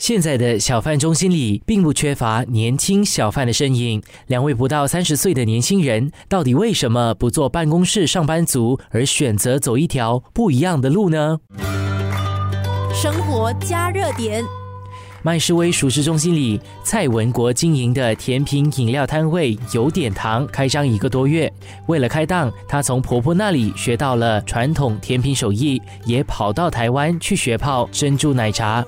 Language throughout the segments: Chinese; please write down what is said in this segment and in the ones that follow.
现在的小贩中心里并不缺乏年轻小贩的身影。两位不到三十岁的年轻人，到底为什么不做办公室上班族，而选择走一条不一样的路呢？生活加热点，麦士威熟食中心里，蔡文国经营的甜品饮料摊位有点糖开张一个多月。为了开档，她从婆婆那里学到了传统甜品手艺，也跑到台湾去学泡珍珠奶茶。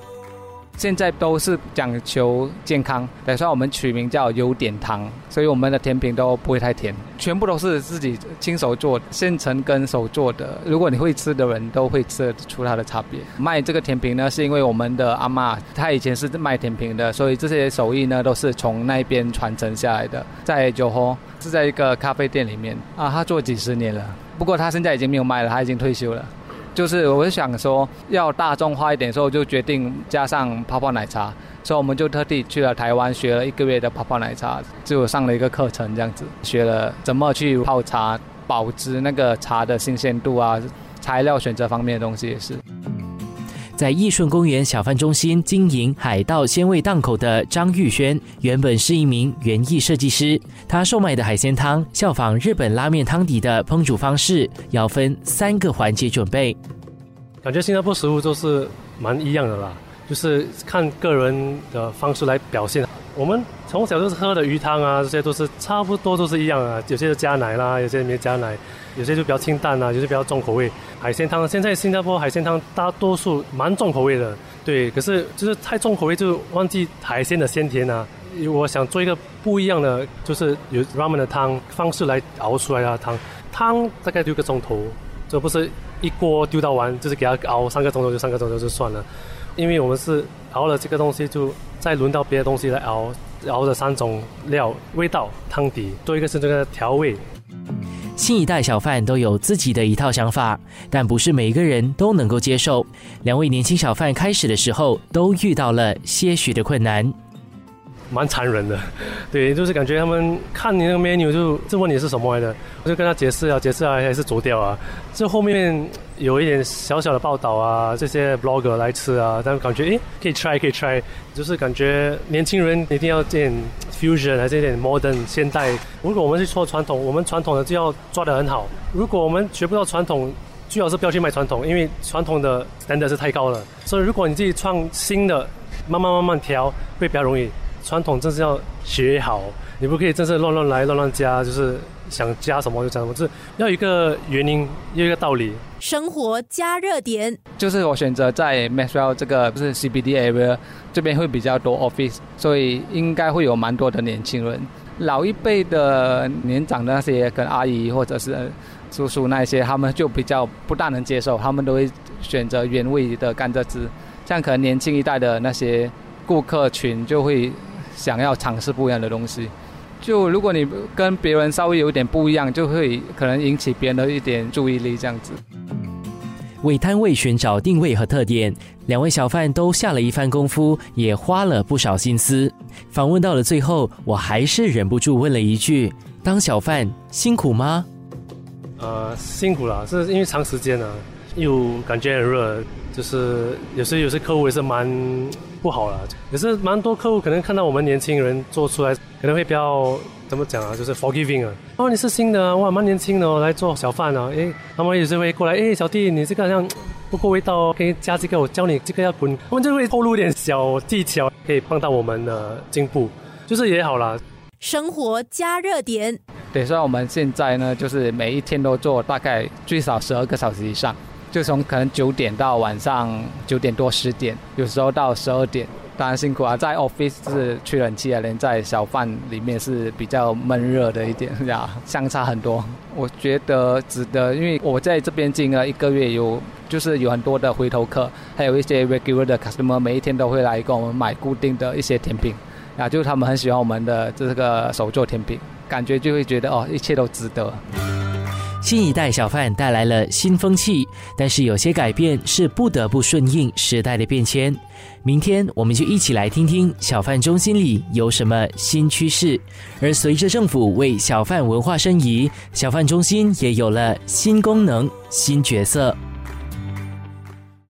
现在都是讲求健康，所以我们取名叫有点糖，所以我们的甜品都不会太甜，全部都是自己亲手做，现成跟手做的。如果你会吃的人都会吃得出它的差别。卖这个甜品呢，是因为我们的阿妈她以前是卖甜品的，所以这些手艺呢都是从那边传承下来的。在九河是在一个咖啡店里面啊，她做几十年了，不过她现在已经没有卖了，她已经退休了。就是我是想说要大众化一点，所以我就决定加上泡泡奶茶，所以我们就特地去了台湾学了一个月的泡泡奶茶，就上了一个课程，这样子学了怎么去泡茶，保持那个茶的新鲜度啊，材料选择方面的东西也是。在义顺公园小贩中心经营海盗鲜味档口的张玉轩，原本是一名园艺设计师。他售卖的海鲜汤效仿日本拉面汤底的烹煮方式，要分三个环节准备。感觉新加坡食物都是蛮一样的啦，就是看个人的方式来表现。我们从小就是喝的鱼汤啊，这些都是差不多都是一样啊。有些是加奶啦，有些没加奶，有些就比较清淡啊，有些比较重口味。海鲜汤现在新加坡海鲜汤大多数蛮重口味的，对。可是就是太重口味就忘记海鲜的鲜甜啊。我想做一个不一样的，就是有 ramen 的汤方式来熬出来的汤，汤大概六个钟头，这不是一锅丢到完，就是给它熬三个钟头就三个钟头就算了。因为我们是熬了这个东西，就再轮到别的东西来熬，熬的三种料、味道、汤底，多一个是这个调味。新一代小贩都有自己的一套想法，但不是每个人都能够接受。两位年轻小贩开始的时候都遇到了些许的困难。蛮残忍的，对，就是感觉他们看你那个 menu 就就问你是什么来的，我就跟他解释啊，解释啊，还是走掉啊。这后面有一点小小的报道啊，这些 blogger 来吃啊，但感觉诶可以 try 可以 try，就是感觉年轻人一定要点 fusion 还是点 modern 现代。如果我们是说传统，我们传统的就要抓得很好。如果我们学不到传统，最好是不要去卖传统，因为传统的 standard 是太高了。所以如果你自己创新的，慢慢慢慢调，会比较容易。传统真是要学好，你不可以真是乱乱来乱乱加，就是想加什么就加什么，就是要一个原因，要一个道理。生活加热点，就是我选择在 Maxwell 这个不是 CBD area 这边会比较多 office，所以应该会有蛮多的年轻人。老一辈的年长的那些跟阿姨或者是叔叔那些，他们就比较不大能接受，他们都会选择原味的甘蔗汁。像可能年轻一代的那些顾客群就会。想要尝试不一样的东西，就如果你跟别人稍微有点不一样，就会可能引起别人的一点注意力，这样子。为摊位寻找定位和特点，两位小贩都下了一番功夫，也花了不少心思。访问到了最后，我还是忍不住问了一句：“当小贩辛苦吗？”呃，辛苦了，是因为长时间呢，又感觉很热，就是有时有些客户也是蛮。不好了，也是蛮多客户可能看到我们年轻人做出来，可能会比较怎么讲啊，就是 forgiving 啊。哦，你是新的，哇，蛮年轻的哦，来做小贩啊。诶，他们有时会过来，诶，小弟，你这个好像不够味道哦，可以加这个，我教你这个要滚。他们就会透露点小技巧，可以帮到我们的进步，就是也好啦。生活加热点，对，所以我们现在呢，就是每一天都做大概最少十二个小时以上。就从可能九点到晚上九点多十点，有时候到十二点，当然辛苦啊。在 office 是吹冷气啊，连在小贩里面是比较闷热的一点，呀，相差很多。我觉得值得，因为我在这边经营了一个月，有就是有很多的回头客，还有一些 regular 的 customer，每一天都会来跟我们买固定的一些甜品，啊，就是他们很喜欢我们的这个手做甜品，感觉就会觉得哦，一切都值得。新一代小贩带来了新风气，但是有些改变是不得不顺应时代的变迁。明天我们就一起来听听小贩中心里有什么新趋势。而随着政府为小贩文化申遗，小贩中心也有了新功能、新角色。